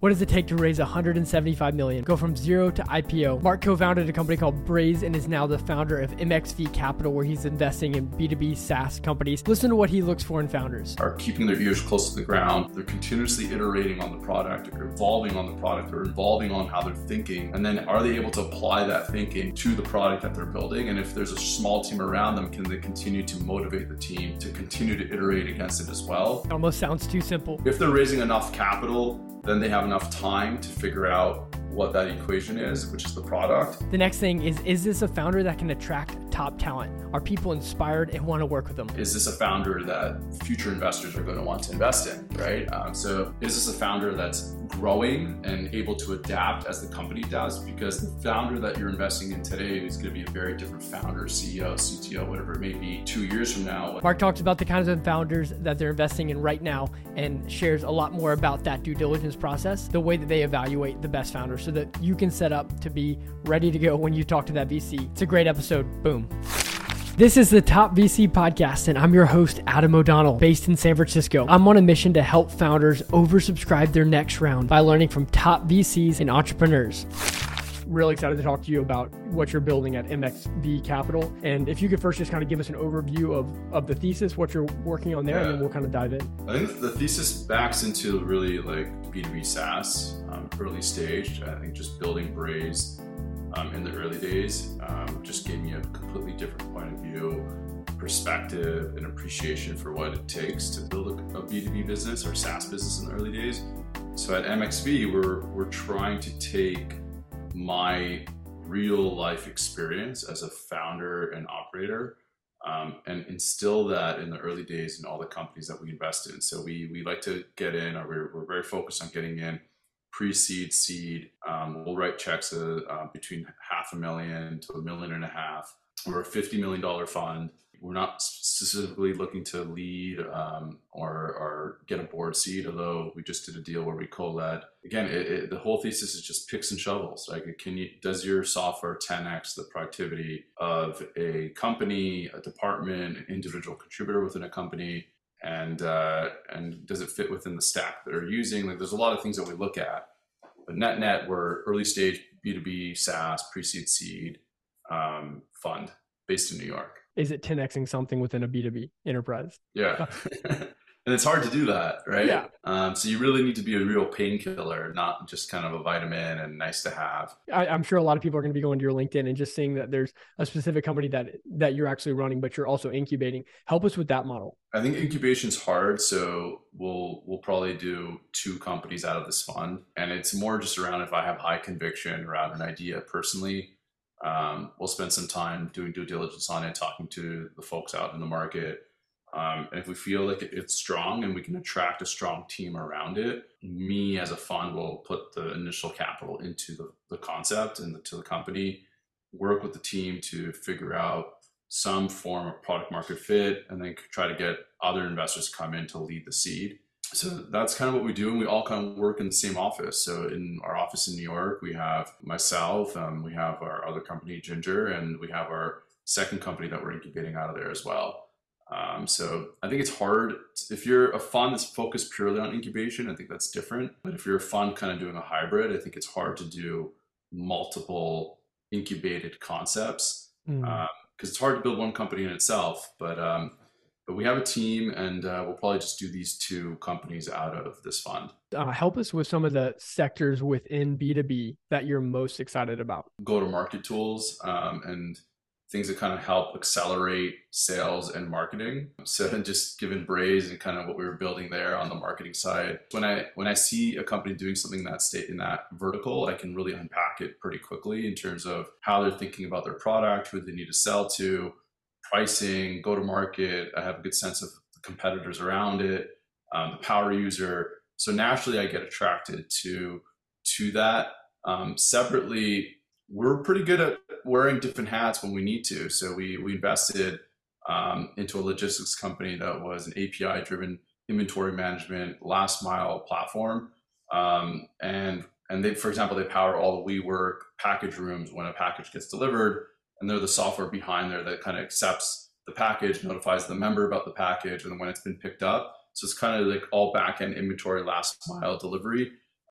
What does it take to raise 175 million? Go from zero to IPO. Mark co-founded a company called Braze and is now the founder of MXV Capital, where he's investing in B2B SaaS companies. Listen to what he looks for in founders. Are keeping their ears close to the ground. They're continuously iterating on the product, they're evolving on the product, they're evolving on how they're thinking, and then are they able to apply that thinking to the product that they're building? And if there's a small team around them, can they continue to motivate the team to continue to iterate against it as well? It almost sounds too simple. If they're raising enough capital then they have enough time to figure out what that equation is, which is the product. The next thing is is this a founder that can attract top talent? Are people inspired and want to work with them? Is this a founder that future investors are going to want to invest in, right? Um, so is this a founder that's growing and able to adapt as the company does? Because the founder that you're investing in today is going to be a very different founder, CEO, CTO, whatever it may be, two years from now. Mark talks about the kinds of founders that they're investing in right now and shares a lot more about that due diligence process, the way that they evaluate the best founders so that you can set up to be ready to go when you talk to that VC. It's a great episode. Boom. This is the Top VC Podcast, and I'm your host, Adam O'Donnell, based in San Francisco. I'm on a mission to help founders oversubscribe their next round by learning from top VCs and entrepreneurs really excited to talk to you about what you're building at MXV Capital. And if you could first just kind of give us an overview of, of the thesis, what you're working on there, yeah. and then we'll kind of dive in. I think the thesis backs into really like B2B SaaS, um, early stage. I think just building Braze um, in the early days um, just gave me a completely different point of view, perspective, and appreciation for what it takes to build a a B2B business or SaaS business in the early days. So at MXV, we're, we're trying to take my real life experience as a founder and operator um, and instill that in the early days in all the companies that we invest in. So we we like to get in, or we're, we're very focused on getting in pre-seed, seed. Um, we'll write checks uh, uh, between half a million to a million and a half. We're a fifty million dollar fund we're not specifically looking to lead um, or, or get a board seat, although we just did a deal where we co-led. Again, it, it, the whole thesis is just picks and shovels. Like, can you does your software 10x the productivity of a company, a department, an individual contributor within a company, and uh, and does it fit within the stack that they're using? Like, there's a lot of things that we look at, but net net, we're early stage B2B SaaS pre-seed seed um, fund based in New York is it 10xing something within a B2B enterprise? Yeah. and it's hard to do that, right? Yeah. Um, so you really need to be a real painkiller, not just kind of a vitamin and nice to have. I, am sure a lot of people are going to be going to your LinkedIn and just seeing that there's a specific company that that you're actually running, but you're also incubating. Help us with that model. I think incubation's hard, so we'll we'll probably do two companies out of this fund, and it's more just around if I have high conviction around an idea personally um, we'll spend some time doing due diligence on it, talking to the folks out in the market. Um, and if we feel like it's strong and we can attract a strong team around it, me as a fund will put the initial capital into the, the concept and the, to the company, work with the team to figure out some form of product market fit, and then try to get other investors come in to lead the seed. So that's kind of what we do and we all kind of work in the same office. So in our office in new york we have myself um, we have our other company ginger and we have our second company that we're incubating out of there as well um, so i think it's hard if you're a fund that's focused purely on incubation i think that's different but if you're a fund kind of doing a hybrid i think it's hard to do multiple incubated concepts because mm. um, it's hard to build one company in itself but um, but we have a team, and uh, we'll probably just do these two companies out of this fund. Uh, help us with some of the sectors within B2B that you're most excited about. Go to market tools um, and things that kind of help accelerate sales and marketing. So just given Braze and kind of what we were building there on the marketing side, when I when I see a company doing something that state in that vertical, I can really unpack it pretty quickly in terms of how they're thinking about their product, who they need to sell to, pricing, go to market. I have a good sense of the competitors around it, um, the power user. So naturally, I get attracted to to that. Um, separately, we're pretty good at wearing different hats when we need to. So we we invested um, into a logistics company that was an API driven inventory management last mile platform, um, and and they, for example, they power all the WeWork package rooms when a package gets delivered and they're the software behind there that kind of accepts the package, notifies the member about the package, and when it's been picked up. So it's kind of like all back end inventory, last mile delivery.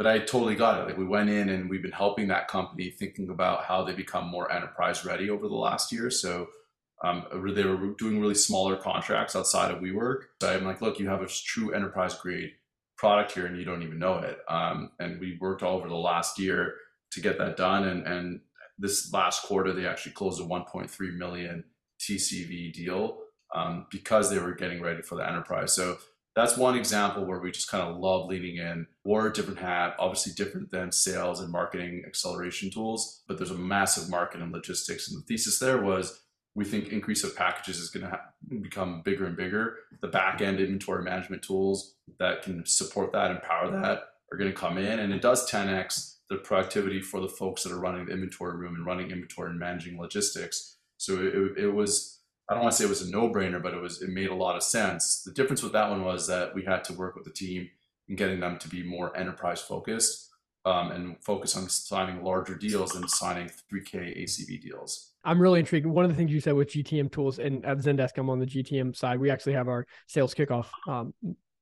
But I totally got it. Like we went in and we've been helping that company thinking about how they become more enterprise ready over the last year. So um, they were doing really smaller contracts outside of WeWork. So I'm like, look, you have a true enterprise grade product here and you don't even know it. Um, and we worked all over the last year to get that done. And, and this last quarter, they actually closed a 1.3 million TCV deal um, because they were getting ready for the enterprise. So that's one example where we just kind of love leaning in. Wore a different hat, obviously different than sales and marketing acceleration tools, but there's a massive market in logistics. And the thesis there was we think increase of packages is going to ha- become bigger and bigger. The back end inventory management tools that can support that and power that are going to come in, and it does 10x the productivity for the folks that are running the inventory room and running inventory and managing logistics. So it, it was I don't want to say it was a no-brainer, but it was it made a lot of sense. The difference with that one was that we had to work with the team in getting them to be more enterprise focused um, and focus on signing larger deals and signing 3K ACV deals. I'm really intrigued. One of the things you said with GTM tools, and at Zendesk, I'm on the GTM side. We actually have our sales kickoff um,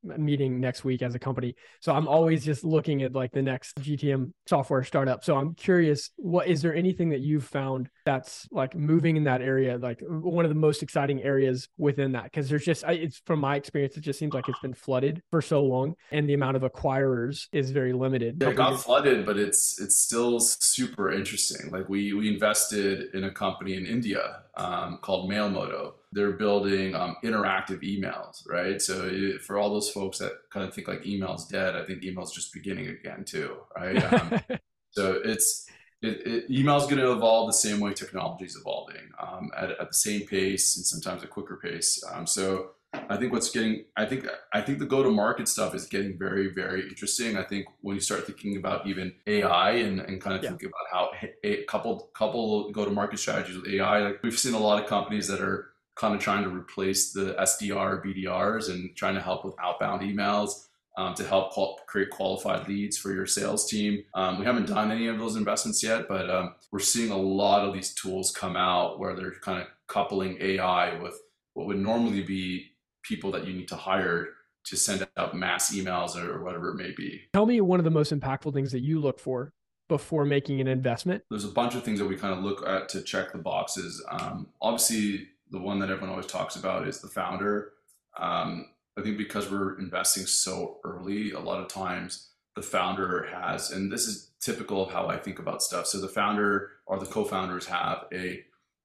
meeting next week as a company. So I'm always just looking at like the next GTM software startup. So I'm curious, what is there anything that you've found that's like moving in that area, like one of the most exciting areas within that? Because there's just, it's from my experience, it just seems like it's been flooded for so long, and the amount of acquirers is very limited. Yeah, it got flooded, but it's it's still super interesting. Like we we invested in a company in India um, called Mailmodo they're building um, interactive emails, right? So it, for all those folks that kind of think like email's dead, I think email's just beginning again too, right? Um, so it's it, it, email is going to evolve the same way technology is evolving um, at, at, the same pace and sometimes a quicker pace. Um, so I think what's getting, I think, I think the go-to-market stuff is getting very, very interesting. I think when you start thinking about even AI and, and kind of yeah. thinking about how a couple couple go-to-market strategies with AI, like we've seen a lot of companies that are kind of trying to replace the SDR BDRs and trying to help with outbound emails. Um, to help qual- create qualified leads for your sales team. Um, we haven't done any of those investments yet, but um, we're seeing a lot of these tools come out where they're kind of coupling AI with what would normally be people that you need to hire to send out mass emails or whatever it may be. Tell me one of the most impactful things that you look for before making an investment. There's a bunch of things that we kind of look at to check the boxes. Um, obviously, the one that everyone always talks about is the founder. Um, I think because we're investing so early, a lot of times the founder has, and this is typical of how I think about stuff. So the founder or the co-founders have a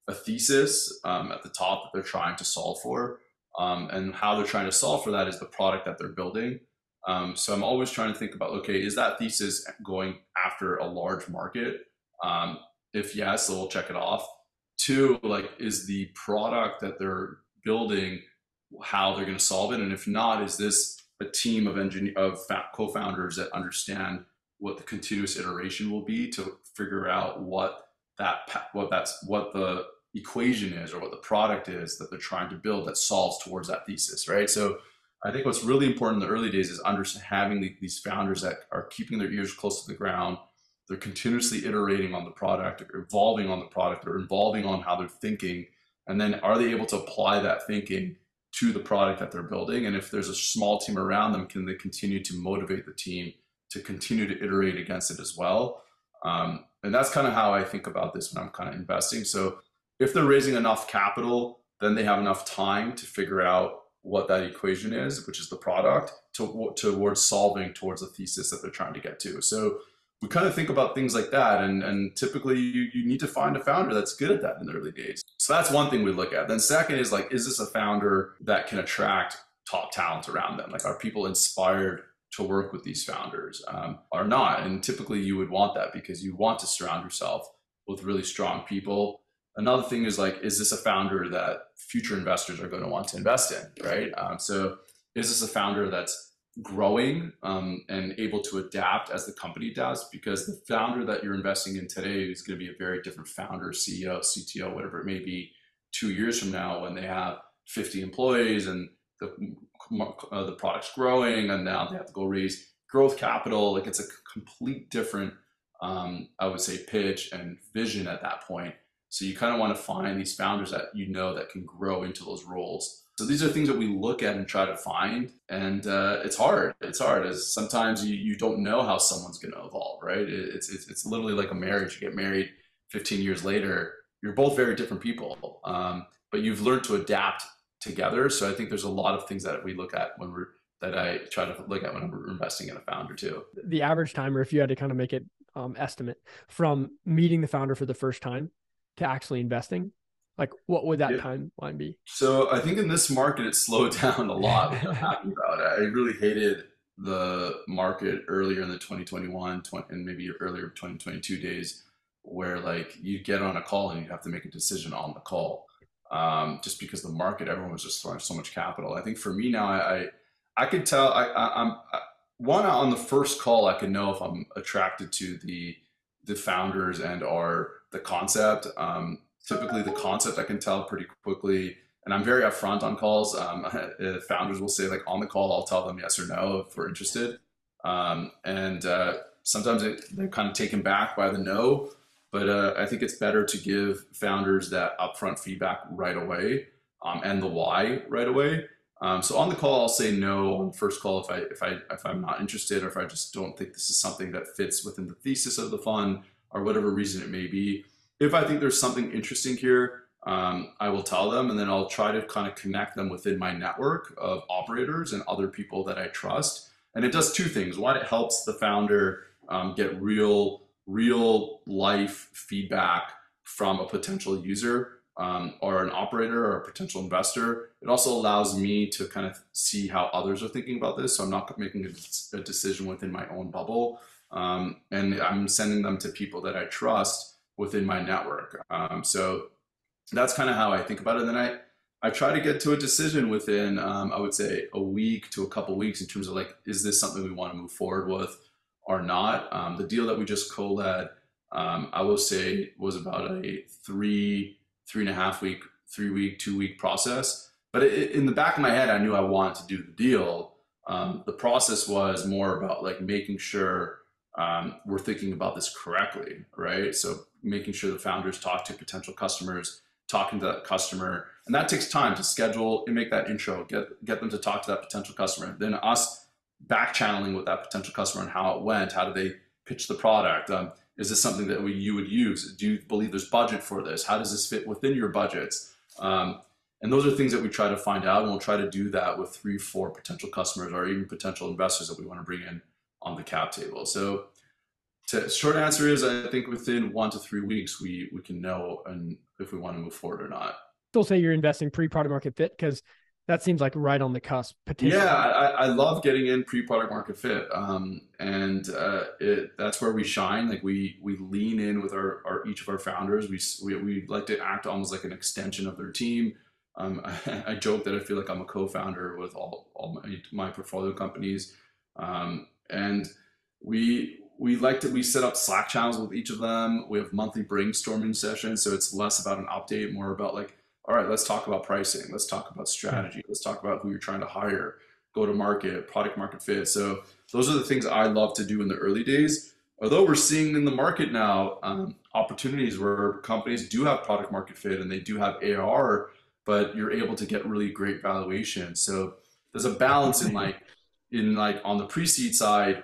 a thesis um, at the top that they're trying to solve for, um, and how they're trying to solve for that is the product that they're building. Um, so I'm always trying to think about, okay, is that thesis going after a large market? Um, if yes, we'll check it off. Two, like, is the product that they're building how they're going to solve it, and if not, is this a team of engineer of co-founders that understand what the continuous iteration will be to figure out what that what that's what the equation is or what the product is that they're trying to build that solves towards that thesis, right? So I think what's really important in the early days is understanding having these founders that are keeping their ears close to the ground, they're continuously iterating on the product, evolving on the product, or evolving on how they're thinking. And then are they able to apply that thinking to the product that they're building? And if there's a small team around them, can they continue to motivate the team to continue to iterate against it as well? Um, and that's kind of how I think about this when I'm kind of investing. So if they're raising enough capital, then they have enough time to figure out what that equation is, which is the product, to, towards solving towards the thesis that they're trying to get to. So we kind of think about things like that and, and typically you, you need to find a founder that's good at that in the early days. So that's one thing we look at. Then second is like is this a founder that can attract top talent around them? Like are people inspired to work with these founders um, or not? And typically you would want that because you want to surround yourself with really strong people. Another thing is like is this a founder that future investors are going to want to invest in right? Um, so is this a founder that's growing um, and able to adapt as the company does because the founder that you're investing in today is going to be a very different founder ceo cto whatever it may be two years from now when they have 50 employees and the, uh, the product's growing and now they have to go raise growth capital. Like it's a complete different um, i would say pitch and vision at that point. So you kind of want to find these founders that you know that can grow into those roles So these are things that we look at and try to find, and uh, it's hard. It's hard. As sometimes you, you don't know how someone's going to evolve, right? It's, it's it's literally like a marriage. You get married 15 years later, you're both very different people, um, but you've learned to adapt together. So I think there's a lot of things that we look at when we're that I try to look at when I'm investing in a founder too. The average timer, if you had to kind of make it um, estimate from meeting the founder for the first time to actually investing, like, what would that yeah. timeline be? So I think in this market, it slowed down a lot. I'm happy about it. I really hated the market earlier in the 2021 20, and maybe earlier 2022 days where like you get on a call and you have to make a decision on the call um, just because the market everyone was just throwing so much capital i think for me now i i, I could tell I, I i'm I, one on the first call i can know if i'm attracted to the the founders and or the concept um, typically the concept I can tell pretty quickly. And I'm very upfront on calls. Um, founders will say like on the call, I'll tell them yes or no if we're interested. Um, and uh, sometimes it, they're kind of taken back by the no, but uh, I think it's better to give founders that upfront feedback right away um, and the why right away. Um, so on the call, I'll say no on the first call if I if I if I'm not interested or if I just don't think this is something that fits within the thesis of the fund or whatever reason it may be if I think there's something interesting here, um, I will tell them, and then I'll try to kind of connect them within my network of operators and other people that I trust. And it does two things. One, it helps the founder um, get real, real life feedback from a potential user um, or an operator or a potential investor. It also allows me to kind of see how others are thinking about this. So I'm not making a, a decision within my own bubble. Um, and I'm sending them to people that I trust within my network. Um, so that's kind of how I think about it. And then I, I try to get to a decision within, um, I would say, a week to a couple weeks in terms of like, is this something we want to move forward with or not? Um, the deal that we just co-led, um, I will say, was about a three, three and a half week, three week, two week process. But it, in the back of my head, I knew I wanted to do the deal. Um, the process was more about like making sure um, we're thinking about this correctly, right? So making sure the founders talk to potential customers, talking to that customer, and that takes time to schedule and make that intro, get get them to talk to that potential customer. Then us back channeling with that potential customer and how it went. How do they pitch the product? Um, is this something that we, you would use? Do you believe there's budget for this? How does this fit within your budgets? Um, and those are things that we try to find out, and we'll try to do that with three, four potential customers or even potential investors that we want to bring in on the cap table. So to, short answer is I think within one to three weeks we we can know and if we want to move forward or not. Still say you're investing pre-product market fit because that seems like right on the cusp. Yeah, I, I love getting in pre-product market fit, um, and uh, it, that's where we shine. Like we we lean in with our, our each of our founders. We, we we like to act almost like an extension of their team. Um, I, I, joke that I feel like I'm a co-founder with all all my, my portfolio companies, um, and we we like to we set up slack channels with each of them. We have monthly brainstorming sessions so it's less about an update more about like all right let's talk about pricing. Let's talk about strategy. Let's talk about who you're trying to hire. Go to market product market fit. So those are the things i love to do in the early days. Although we're seeing in the market now um, opportunities where companies do have product market fit and they do have ar but you're able to get really great valuation. So there's a balance in like in like on the pre-seed side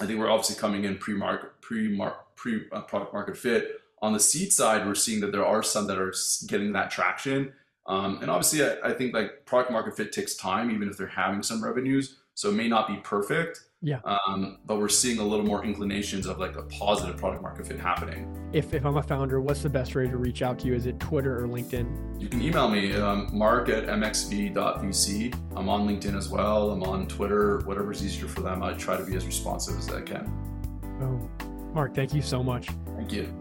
I think we're obviously coming in pre-market, pre-market, pre-product market fit. On the seed side, we're seeing that there are some that are getting that traction. Um, and obviously, I, I, think like product market fit takes time, even if they're having some revenues. So it may not be perfect. Yeah. Um, but we're seeing a little more inclinations of like a positive product market fit happening. If, if I'm a founder, what's the best way to reach out to you? Is it Twitter or LinkedIn? You can email me, um, mark at mxv.vc. I'm on LinkedIn as well. I'm on Twitter, whatever's easier for them. I try to be as responsive as I can. Oh, Mark, thank you so much. Thank you.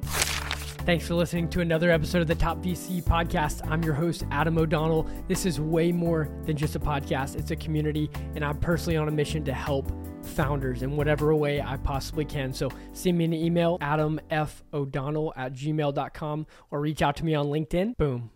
Thanks for listening to another episode of the Top VC podcast. I'm your host, Adam O'Donnell. This is way more than just a podcast, it's a community, and I'm personally on a mission to help founders in whatever way I possibly can. So send me an email, adamfodonnell at gmail.com, or reach out to me on LinkedIn. Boom.